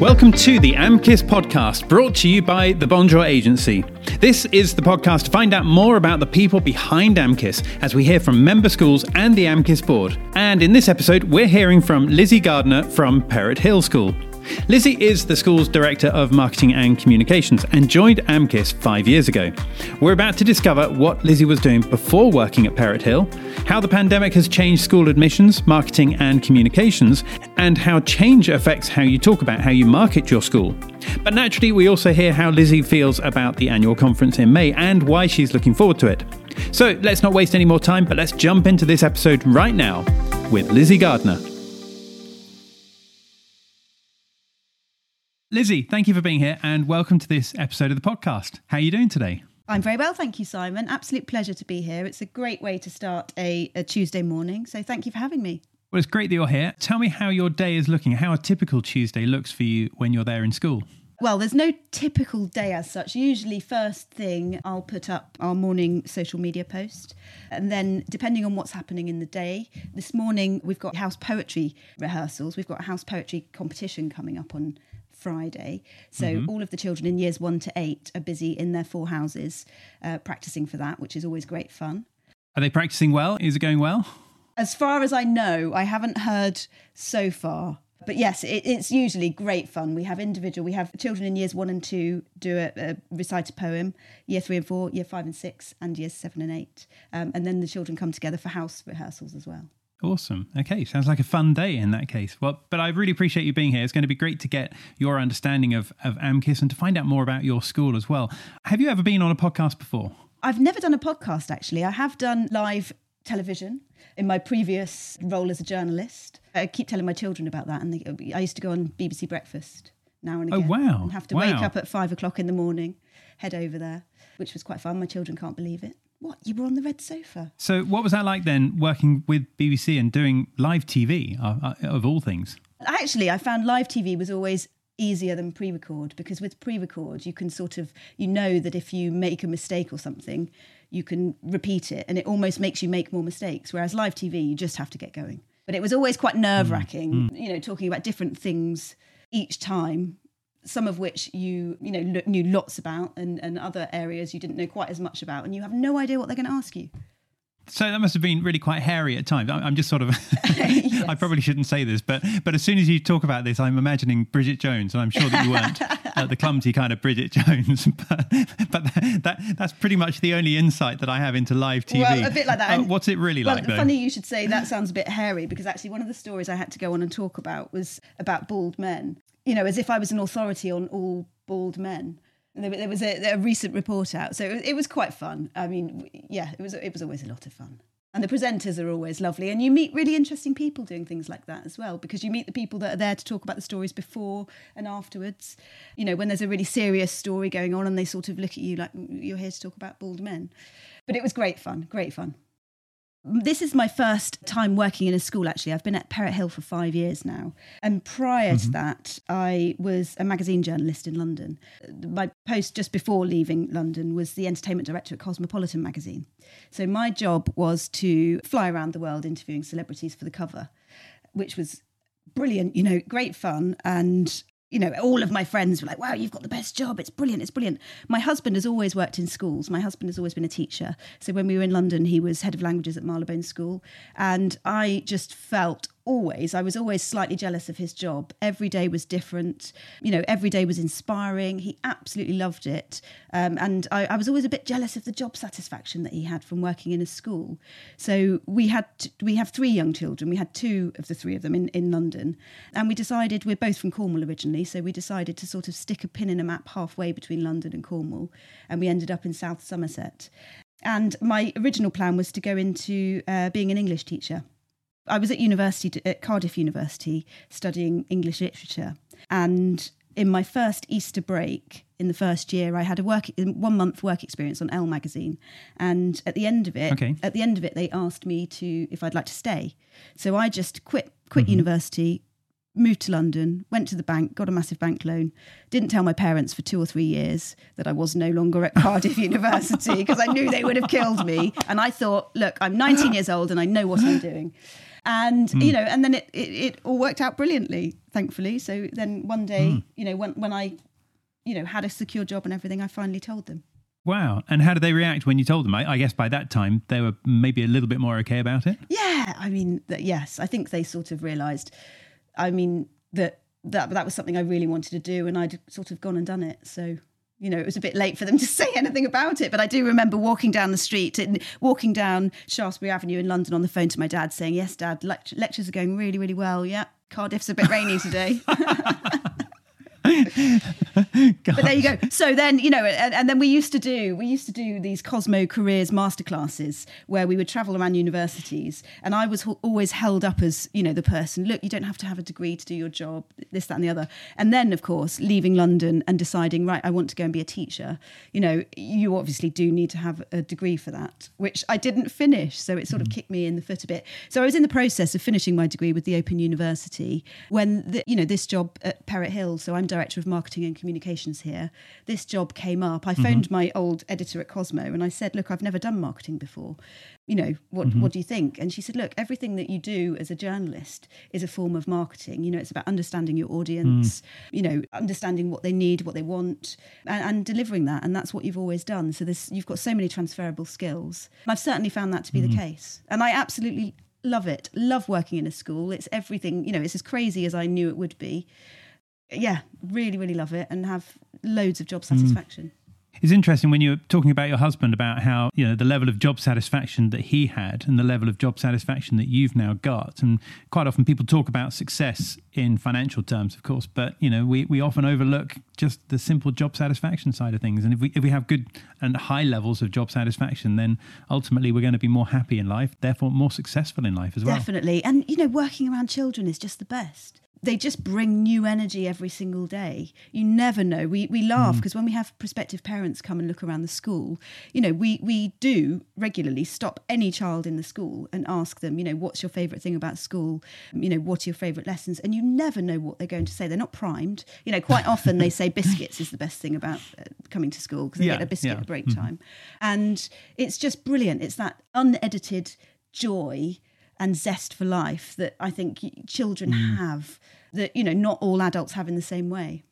Welcome to the AMCIS podcast, brought to you by the Bonjour Agency. This is the podcast to find out more about the people behind AMCIS as we hear from member schools and the AMCIS board. And in this episode, we're hearing from Lizzi Gardner from Perrott Hill School. Lizzi is the school's Director of Marketing and Communications and joined AMCIS five years ago. We're about to discover what Lizzi was doing before working at Perrott Hill, how the pandemic has changed school admissions, marketing, and communications, and how change affects how you talk about how you market your school. But naturally, we also hear how Lizzi feels about the annual conference in May and why she's looking forward to it. So let's not waste any more time, but let's jump into this episode right now with Lizzi Gardner. Lizzi, thank you for being here and welcome to this episode of the podcast. How are you doing today? I'm very well, thank you, Simon. Absolute pleasure to be here. It's a great way to start a, a, Tuesday morning. So thank you for having me. Well, it's great that you're here. Tell me how your day is looking, how a typical Tuesday looks for you when you're there in school. Well, there's no typical day as such. Usually, first thing, I'll put up our morning social media post. And then, depending on what's happening in the day, this morning we've got house poetry rehearsals. We've got a house poetry competition coming up on Friday. So mm-hmm. all of the children in years one to eight are busy in their four houses uh, practicing for that, which is always great fun. Are they practicing well? Is it going well? As far as I know, I haven't heard so far. But yes, it, it's usually great fun. We have individual, we have children in years one and two do a, a recite a poem, year three and four, year five and six, and years seven and eight. Um, and then the children come together for house rehearsals as well. Awesome. Okay, sounds like a fun day in that case. Well, but I really appreciate you being here. It's going to be great to get your understanding of, of AMCIS and to find out more about your school as well. Have you ever been on a podcast before? I've never done a podcast actually. I have done live television in my previous role as a journalist. I keep telling my children about that, and they, I used to go on BBC Breakfast now and oh, again. Oh wow! And have to wow. wake up at five o'clock in the morning, head over there, which was quite fun. My children can't believe it. What? You were on the red sofa? So, what was that like then, working with BBC and doing live TV uh, uh, of all things? Actually, I found live TV was always easier than pre-record because with pre-record you can sort of you know that if you make a mistake or something you can repeat it and it almost makes you make more mistakes whereas live tv you just have to get going but it was always quite nerve-wracking mm. mm. you know talking about different things each time some of which you you know knew lots about and, and other areas you didn't know quite as much about and you have no idea what they're going to ask you so that must have been really quite hairy at times. I'm just sort of, yes. I probably shouldn't say this, but but as soon as you talk about this, I'm imagining Bridget Jones, and I'm sure that you weren't uh, the clumsy kind of Bridget Jones. but but that that's pretty much the only insight that I have into live TV. Well, a bit like that. Uh, what's it really well, like? Though? Funny you should say that. Sounds a bit hairy because actually one of the stories I had to go on and talk about was about bald men. You know, as if I was an authority on all bald men. There, there was a, a, recent report out, so it, it was quite fun. I mean, yeah, it was it was always a lot of fun. And the presenters are always lovely. And you meet really interesting people doing things like that as well, because you meet the people that are there to talk about the stories before and afterwards. You know, when there's a really serious story going on and they sort of look at you like mm, you're here to talk about bald men. But it was great fun, great fun. This is my first time working in a school, actually. I've been at Perrott Hill for five years now. And prior mm-hmm. to that, I was a magazine journalist in London. My post just before leaving London was the entertainment director at Cosmopolitan magazine. So my job was to fly around the world interviewing celebrities for the cover, which was brilliant, you know, great fun. And you know, all of my friends were like, wow, you've got the best job. It's brilliant. It's brilliant. My husband has always worked in schools. My husband has always been a teacher. So when we were in London, he was head of languages at Marylebone School. And I just felt always i was always slightly jealous of his job. Every day was different. You know every day was inspiring. He absolutely loved it. Um, and I, I, was always a bit jealous of the job satisfaction that he had from working in a school. So we had we have three young children. We had two of the three of them in, in london. And we decided we're both from cornwall originally so we decided to sort of stick a pin in a map halfway between london and cornwall. And we ended up in south somerset. And my original plan was to go into uh, being an english teacher I was at university at Cardiff University studying English literature, and in my first Easter break in the first year, I had a work one month work experience on Elle magazine, and at the end of it, okay. at the end of it, they asked me to if I'd like to stay. So I just quit quit mm-hmm. university, moved to London, went to the bank, got a massive bank loan, didn't tell my parents for two or three years that I was no longer at Cardiff University because I knew they would have killed me. And I thought, look, I'm 19 years old and I know what I'm doing. And hmm. you know, and then it, it it all worked out brilliantly, thankfully. So then one day, hmm. you know, when when I, you know, had a secure job and everything, I finally told them. Wow. And how did they react when you told them? I, I guess by that time they were maybe a little bit more okay about it. Yeah, I mean, that, yes, I think they sort of realised. I mean that that that was something I really wanted to do, and I'd sort of gone and done it. So you know, it was a bit late for them to say anything about it. But I do remember walking down the street and walking down Shaftesbury Avenue in London on the phone to my dad, saying, "Yes, Dad, lect- lectures are going really, really well. Yeah, Cardiff's a bit rainy today." but there you go. So then, you know, and, and, then we used to do we used to do these Cosmo Careers masterclasses where we would travel around universities, and I was always held up as you know the person. Look, you don't have to have a degree to do your job. This, that, and the other. And then, of course, leaving London and deciding, right, I want to go and be a teacher. You know, you obviously do need to have a degree for that, which I didn't finish. So it sort of mm. kicked me in the foot a bit. So I was in the process of finishing my degree with the Open University when the, you know this job at Perrott Hill. So I'm director of marketing and communications here. This job came up. I phoned mm-hmm. my old editor at Cosmo and I said, "Look, I've never done marketing before. You know, what mm-hmm. what do you think?" And she said, "Look, everything that you do as a journalist is a form of marketing. You know, it's about understanding your audience. Mm. You know, understanding what they need, what they want, and, and, delivering that. And that's what you've always done. So this, you've got so many transferable skills. And I've certainly found that to be mm. the case. And I absolutely love it. Love working in a school. It's everything, you know, it's as crazy as I knew it would be yeah, really, really love it and have loads of job satisfaction. Mm. It's interesting when you're talking about your husband about how, you know, the level of job satisfaction that he had and the level of job satisfaction that you've now got. And quite often people talk about success in financial terms, of course, but, you know, we, we often overlook just the simple job satisfaction side of things. And if we, if we have good and high levels of job satisfaction, then ultimately we're going to be more happy in life, therefore more successful in life as well. Definitely. And, you know, working around children is just the best they just bring new energy every single day. You never know. We we laugh because mm. when we have prospective parents come and look around the school, you know, we we do regularly stop any child in the school and ask them, you know, what's your favourite thing about school? You know, what are your favourite lessons? And you never know what they're going to say. They're not primed. You know, quite often they say biscuits is the best thing about uh, coming to school because they yeah, get a biscuit yeah. at break mm-hmm. time, and it's just brilliant. It's that unedited joy and zest for life that I think children mm. have that you know not all adults have in the same way.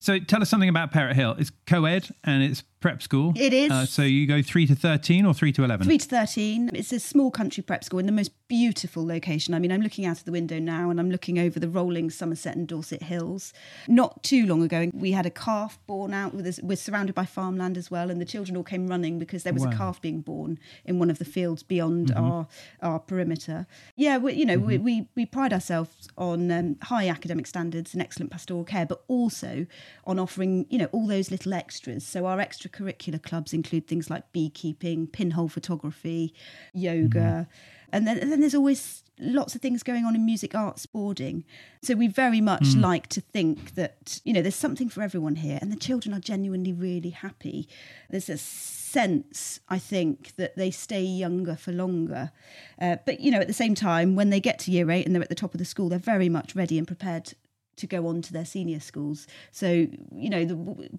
So tell us something about Perrott Hill. It's co-ed and it's prep school. It is. Uh, so you go three to thirteen or three to eleven? Three to thirteen. It's a small country prep school in the most beautiful location. I mean, I'm looking out of the window now and I'm looking over the rolling Somerset and Dorset hills. Not too long ago, we had a calf born out. With we're surrounded by farmland as well, and the children all came running because there was wow. a calf being born in one of the fields beyond mm-hmm. our our perimeter. Yeah, we, you know, mm-hmm. we, we, we pride ourselves on um, high academic standards and excellent pastoral care, but also on offering you know all those little extras. So our extracurricular clubs include things like beekeeping, pinhole photography, yoga. Mm-hmm and then, and then there's always lots of things going on in music, arts, boarding. So we very much mm. like to think that, you know, there's something for everyone here and the children are genuinely really happy. There's a sense, I think, that they stay younger for longer. Uh, but, you know, at the same time, when they get to year eight and they're at the top of the school, they're very much ready and prepared to go on to their senior schools. So, you know, the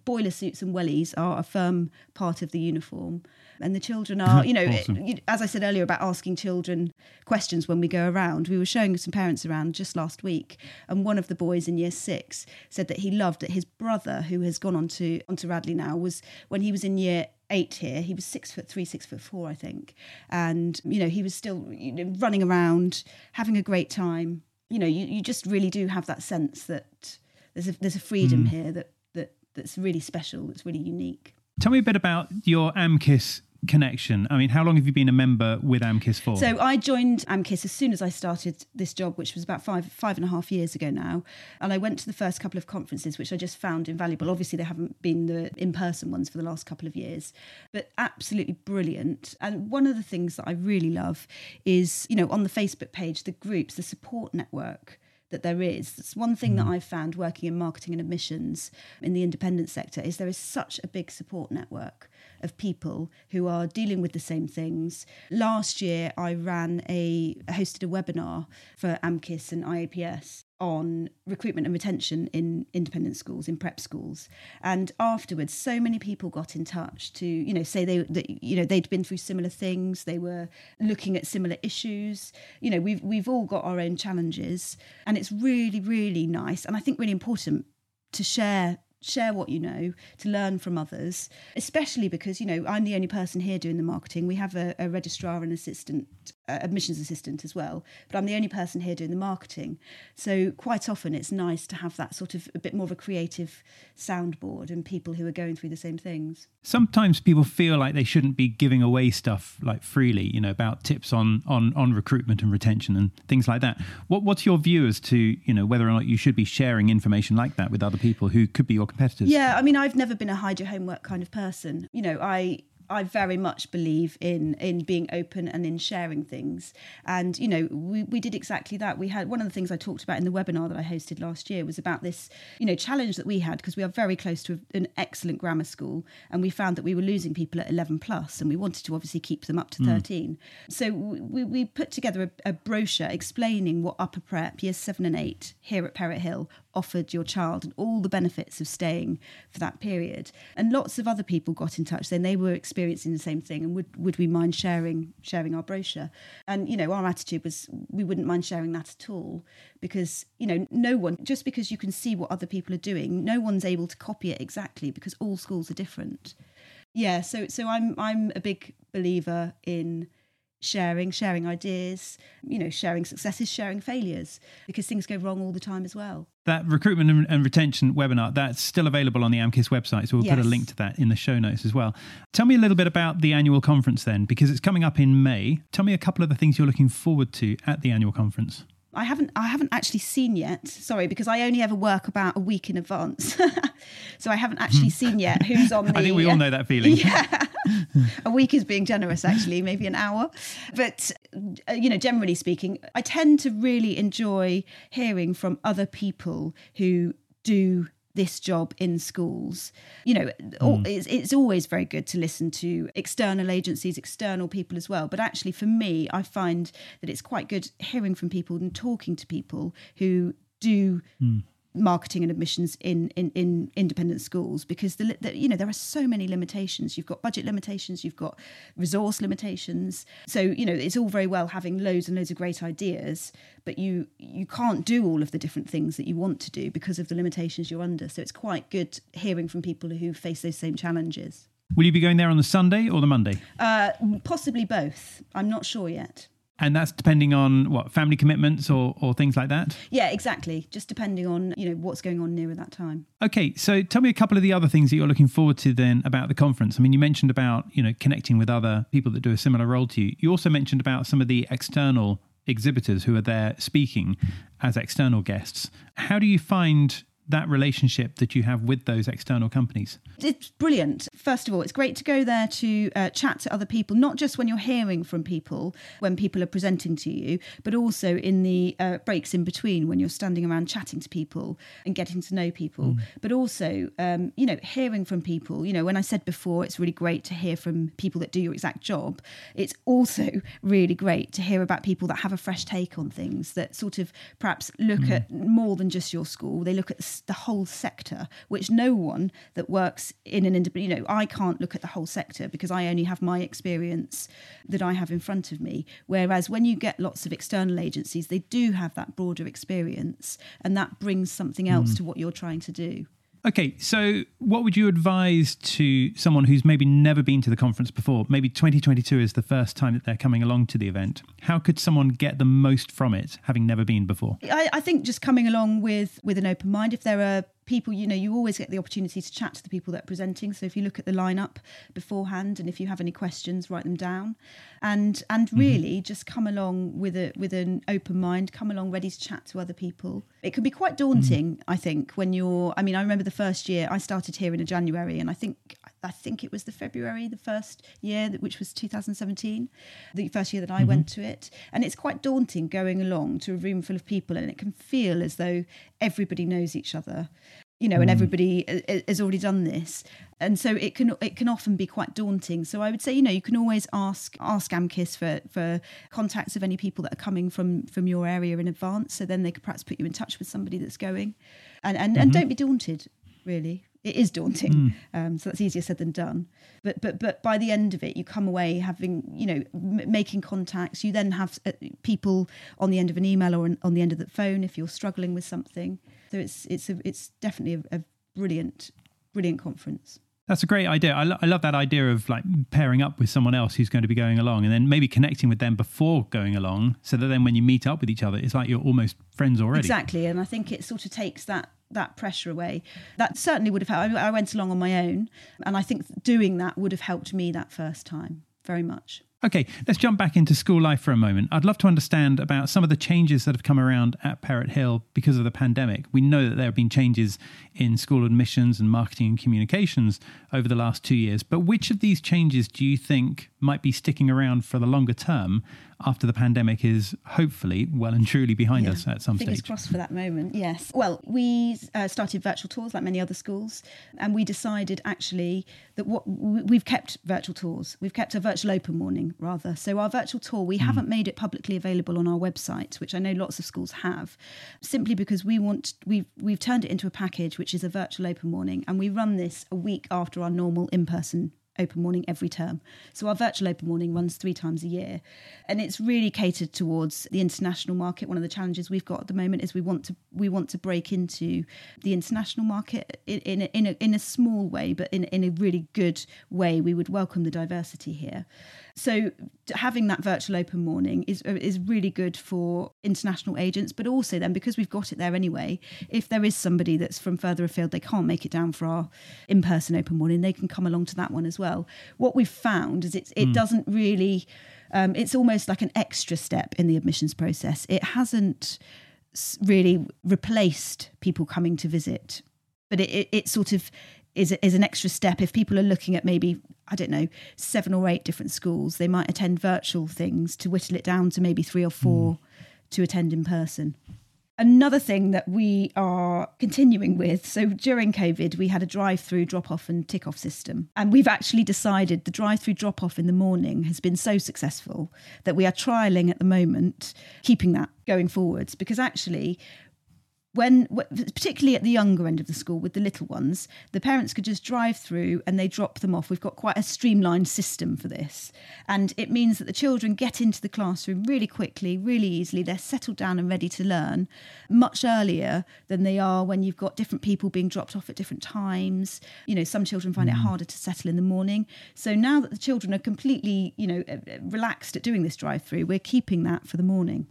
boiler suits and wellies are a firm part of the uniform. And the children are, you know, eh, awesome. as I said earlier about asking children questions when we go around, we were showing some parents around just last week. And one of the boys in year six said that he loved that his brother, who has gone on to, onto Radley now, was when he was in year eight here. He was six foot three, six foot four, I think. And, you know, he was still you know, running around, having a great time you know, you, you just really do have that sense that there's a, there's a freedom mm. here that, that that's really special, that's really unique. Tell me a bit about your AMCIS connection? I mean, how long have you been a member with AMCIS for? So I joined AMCIS as soon as I started this job, which was about five five and a half years ago now. And I went to the first couple of conferences, which I just found invaluable. Obviously, they haven't been the in person ones for the last couple of years, but absolutely brilliant. And one of the things that I really love is, you know, on the Facebook page, the groups, the support network that there is. It's one thing mm. that I've found working in marketing and admissions in the independent sector is there is such a big support network of people who are dealing with the same things. Last year, I ran a hosted a webinar for AMCIS and IAPS on recruitment and retention in independent schools in prep schools and afterwards so many people got in touch to you know say they that you know they'd been through similar things they were looking at similar issues you know we've we've all got our own challenges and it's really really nice and i think really important to share share what you know, to learn from others, especially because, you know, I'm the only person here doing the marketing. We have a, a registrar and assistant, uh, admissions assistant as well, but I'm the only person here doing the marketing. So quite often it's nice to have that sort of a bit more of a creative soundboard and people who are going through the same things. Sometimes people feel like they shouldn't be giving away stuff like freely, you know, about tips on on on recruitment and retention and things like that. What what's your view as to, you know, whether or not you should be sharing information like that with other people who could be your competitors? Yeah, I mean, I've never been a hide your homework kind of person. You know, I I very much believe in in being open and in sharing things. And you know, we, we did exactly that. We had one of the things I talked about in the webinar that I hosted last year was about this, you know, challenge that we had because we are very close to an excellent grammar school, and we found that we were losing people at 11 plus, and we wanted to obviously keep them up to 13. Mm. So we, we put together a, a brochure explaining what upper prep years seven and eight here at Perrott Hill offered your child and all the benefits of staying for that period. And lots of other people got in touch saying they were experiencing the same thing and would, would we mind sharing sharing our brochure? And you know, our attitude was we wouldn't mind sharing that at all because you know no one just because you can see what other people are doing, no one's able to copy it exactly because all schools are different. Yeah, so so I'm I'm a big believer in sharing, sharing ideas, you know, sharing successes, sharing failures, because things go wrong all the time as well. That recruitment and retention webinar, that's still available on the AMCIS website. So we'll yes. put a link to that in the show notes as well. Tell me a little bit about the annual conference then, because it's coming up in May. Tell me a couple of the things you're looking forward to at the annual conference. I haven't I haven't actually seen yet. Sorry, because I only ever work about a week in advance, so I haven't actually seen yet who's on the. I think we all know that feeling. Yeah, a week is being generous. Actually, maybe an hour, but uh, you know, generally speaking, I tend to really enjoy hearing from other people who do this job in schools. You know, mm. it's, it's always very good to listen to external agencies, external people as well. But actually, for me, I find that it's quite good hearing from people and talking to people who do mm marketing and admissions in in, in independent schools because the, the, you know there are so many limitations. You've got budget limitations you've got resource limitations. So you know it's all very well having loads and loads of great ideas but you you can't do all of the different things that you want to do because of the limitations you're under. So it's quite good hearing from people who face those same challenges. Will you be going there on the sunday or the monday? Uh, possibly both. I'm not sure yet and that's depending on what family commitments or, or things like that. Yeah, exactly. Just depending on you know what's going on near at that time. Okay, so tell me a couple of the other things that you're looking forward to then about the conference. I mean, you mentioned about you know connecting with other people that do a similar role to you. You also mentioned about some of the external exhibitors who are there speaking as external guests. How do you find that relationship that you have with those external companies? It's brilliant. First of all, it's great to go there to uh, chat to other people, not just when you're hearing from people, when people are presenting to you, but also in the uh, breaks in between when you're standing around chatting to people and getting to know people. Mm. But also, um, you know, hearing from people. You know, when I said before, it's really great to hear from people that do your exact job. It's also really great to hear about people that have a fresh take on things that sort of perhaps look mm. at more than just your school. They look at the the whole sector, which no one that works in an independent, you know, I can't look at the whole sector because I only have my experience that I have in front of me. Whereas when you get lots of external agencies, they do have that broader experience and that brings something else mm. to what you're trying to do. Okay, so what would you advise to someone who's maybe never been to the conference before? Maybe 2022 is the first time that they're coming along to the event. How could someone get the most from it, having never been before? I, I think just coming along with with an open mind. If there are people, you know, you always get the opportunity to chat to the people that are presenting. So if you look at the lineup beforehand, and if you have any questions, write them down, and and mm-hmm. really mm-hmm. just come along with a with an open mind. Come along ready to chat to other people. It can be quite daunting, mm-hmm. I think, when you're. I mean, I remember the first year I started here in a January, and I think I think it was the February, the first year, which was 2017, the first year that I mm-hmm. went to it. And it's quite daunting going along to a room full of people, and it can feel as though everybody knows each other. you know, and everybody has already done this. And so it can it can often be quite daunting. So I would say, you know, you can always ask ask AMCIS for for contacts of any people that are coming from from your area in advance. So then they could perhaps put you in touch with somebody that's going, and and, mm-hmm. and don't be daunted. Really, it is daunting. Mm. Um, so that's easier said than done. But but but by the end of it, you come away having you know m- making contacts. You then have uh, people on the end of an email or on the end of the phone if you're struggling with something. So it's it's a, it's definitely a, a brilliant brilliant conference. That's a great idea. I, lo- I love that idea of like pairing up with someone else who's going to be going along and then maybe connecting with them before going along so that then when you meet up with each other, it's like you're almost friends already. Exactly. And I think it sort of takes that that pressure away. That certainly would have helped. I went along on my own, and I think doing that would have helped me that first time very much. Okay, let's jump back into school life for a moment. I'd love to understand about some of the changes that have come around at Perrott Hill because of the pandemic. We know that there have been changes in school admissions and marketing and communications over the last two years, but which of these changes do you think might be sticking around for the longer term after the pandemic is hopefully well and truly behind yeah. us at some Fingers stage. crossed for that moment, yes. Well, we uh, started virtual tours like many other schools, and we decided actually that what we've kept virtual tours. We've kept a virtual open morning rather. So our virtual tour, we mm. haven't made it publicly available on our website, which I know lots of schools have, simply because we want we've we've turned it into a package which is a virtual open morning, and we run this a week after our normal in-person open morning every term. So our virtual open morning runs three times a year, and it's really catered towards the international market. One of the challenges we've got at the moment is we want to we want to break into the international market in in a, in a, in a small way, but in in a really good way. We would welcome the diversity here. So having that virtual open morning is is really good for international agents, but also then because we've got it there anyway, if there is somebody that's from further afield, they can't make it down for our in person open morning, they can come along to that one as well. What we've found is it it mm. doesn't really. Um, it's almost like an extra step in the admissions process. It hasn't really replaced people coming to visit, but it, it, it sort of is, is an extra step. If people are looking at maybe, I don't know, seven or eight different schools, they might attend virtual things to whittle it down to maybe three or four mm. to attend in person. Another thing that we are continuing with so during COVID, we had a drive through drop off and tick off system. And we've actually decided the drive through drop off in the morning has been so successful that we are trialing at the moment keeping that going forwards because actually when particularly at the younger end of the school with the little ones the parents could just drive through and they drop them off. We've got quite a streamlined system for this. And it means that the children get into the classroom really quickly really easily. They're settled down and ready to learn much earlier than they are when you've got different people being dropped off at different times. You know some children find mm. it harder to settle in the morning. So now that the children are completely you know relaxed at doing this drive through we're keeping that for the morning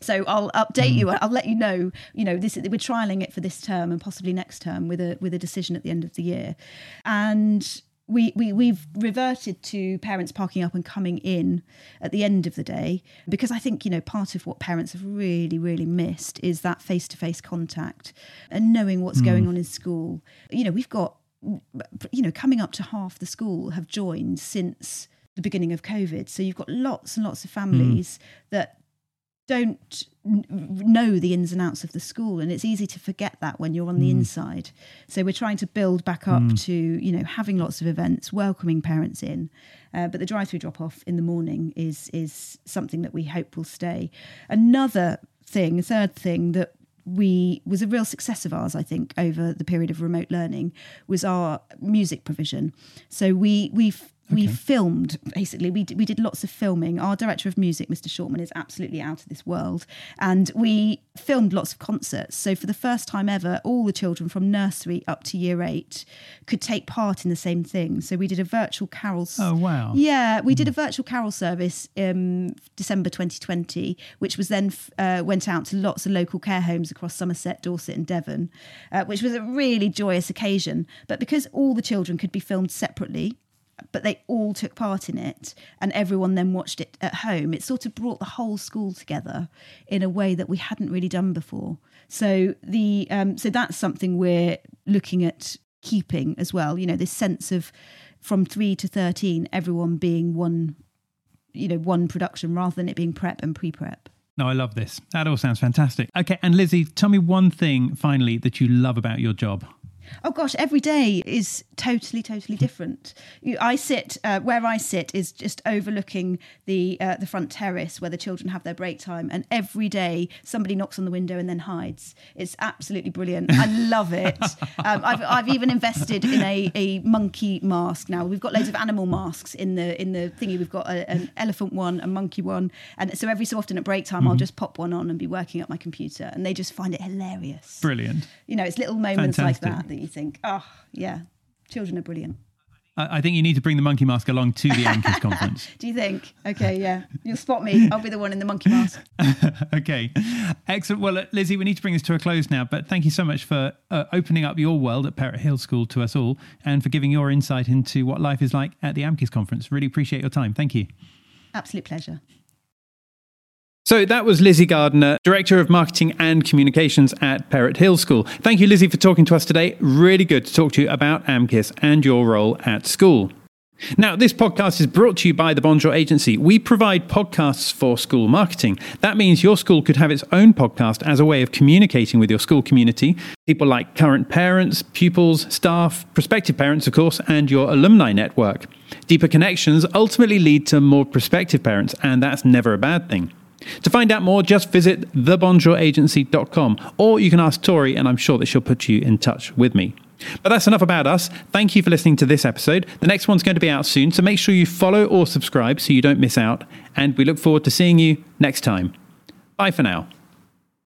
so I'll update mm. you. I'll let you know. You know, this we're trialing it for this term and possibly next term with a with a decision at the end of the year, and we, we we've reverted to parents parking up and coming in at the end of the day because I think you know part of what parents have really really missed is that face to face contact and knowing what's mm. going on in school. You know, we've got you know coming up to half the school have joined since the beginning of COVID. So you've got lots and lots of families mm. that don't know the ins and outs of the school and it's easy to forget that when you're on the mm. inside so we're trying to build back up mm. to you know having lots of events welcoming parents in uh, but the drive through drop off in the morning is is something that we hope will stay another thing a third thing that we was a real success of ours i think over the period of remote learning was our music provision so we we've we filmed basically we, d- we did lots of filming. Our director of music mr shortman is absolutely out of this world. And we filmed lots of concerts. So for the first time ever all the children from nursery up to year eight could take part in the same thing. So we did a virtual carol oh wow. Yeah we did a virtual carol service in december 2020 which was then uh, went out to lots of local care homes across somerset dorset and devon uh, which was a really joyous occasion. But because all the children could be filmed separately but they all took part in it and everyone then watched it at home it sort of brought the whole school together in a way that we hadn't really done before so the um, so that's something we're looking at keeping as well you know this sense of from 3 to 13 everyone being one you know one production rather than it being prep and pre-prep No, I love this. That all sounds fantastic. Okay, and Lizzi, tell me one thing finally that you love about your job. Oh gosh, every day is totally, totally different. You, I sit uh, where I sit is just overlooking the uh, the front terrace where the children have their break time, and every day somebody knocks on the window and then hides. It's absolutely brilliant. I love it. Um, I've, I've even invested in a, a monkey mask now. We've got loads of animal masks in the in the thingy. We've got a, an elephant one, a monkey one, and so every so often at break time, mm-hmm. I'll just pop one on and be working at my computer, and they just find it hilarious. Brilliant. You know, it's little moments Fantastic. like that that you think, oh yeah, children are brilliant. I think you need to bring the monkey mask along to the AMCIS conference. Do you think? Okay, yeah. You'll spot me. I'll be the one in the monkey mask. okay. Excellent. Well, uh, Lizzi, we need to bring this to a close now, but thank you so much for uh, opening up your world at Perrott Hill School to us all and for giving your insight into what life is like at the AMCIS conference. Really appreciate your time. Thank you. Absolute pleasure. So that was Lizzi Gardner, Director of Marketing and Communications at Perrott Hill School. Thank you, Lizzi, for talking to us today. Really good to talk to you about AMCIS and your role at school. Now, this podcast is brought to you by the Bonjour Agency. We provide podcasts for school marketing. That means your school could have its own podcast as a way of communicating with your school community. People like current parents, pupils, staff, prospective parents, of course, and your alumni network. Deeper connections ultimately lead to more prospective parents, and that's never a bad thing. To find out more, just visit thebonjouragency.com or you can ask Tori, and I'm sure that she'll put you in touch with me. But that's enough about us. Thank you for listening to this episode. The next one's going to be out soon, so make sure you follow or subscribe so you don't miss out. And we look forward to seeing you next time. Bye for now.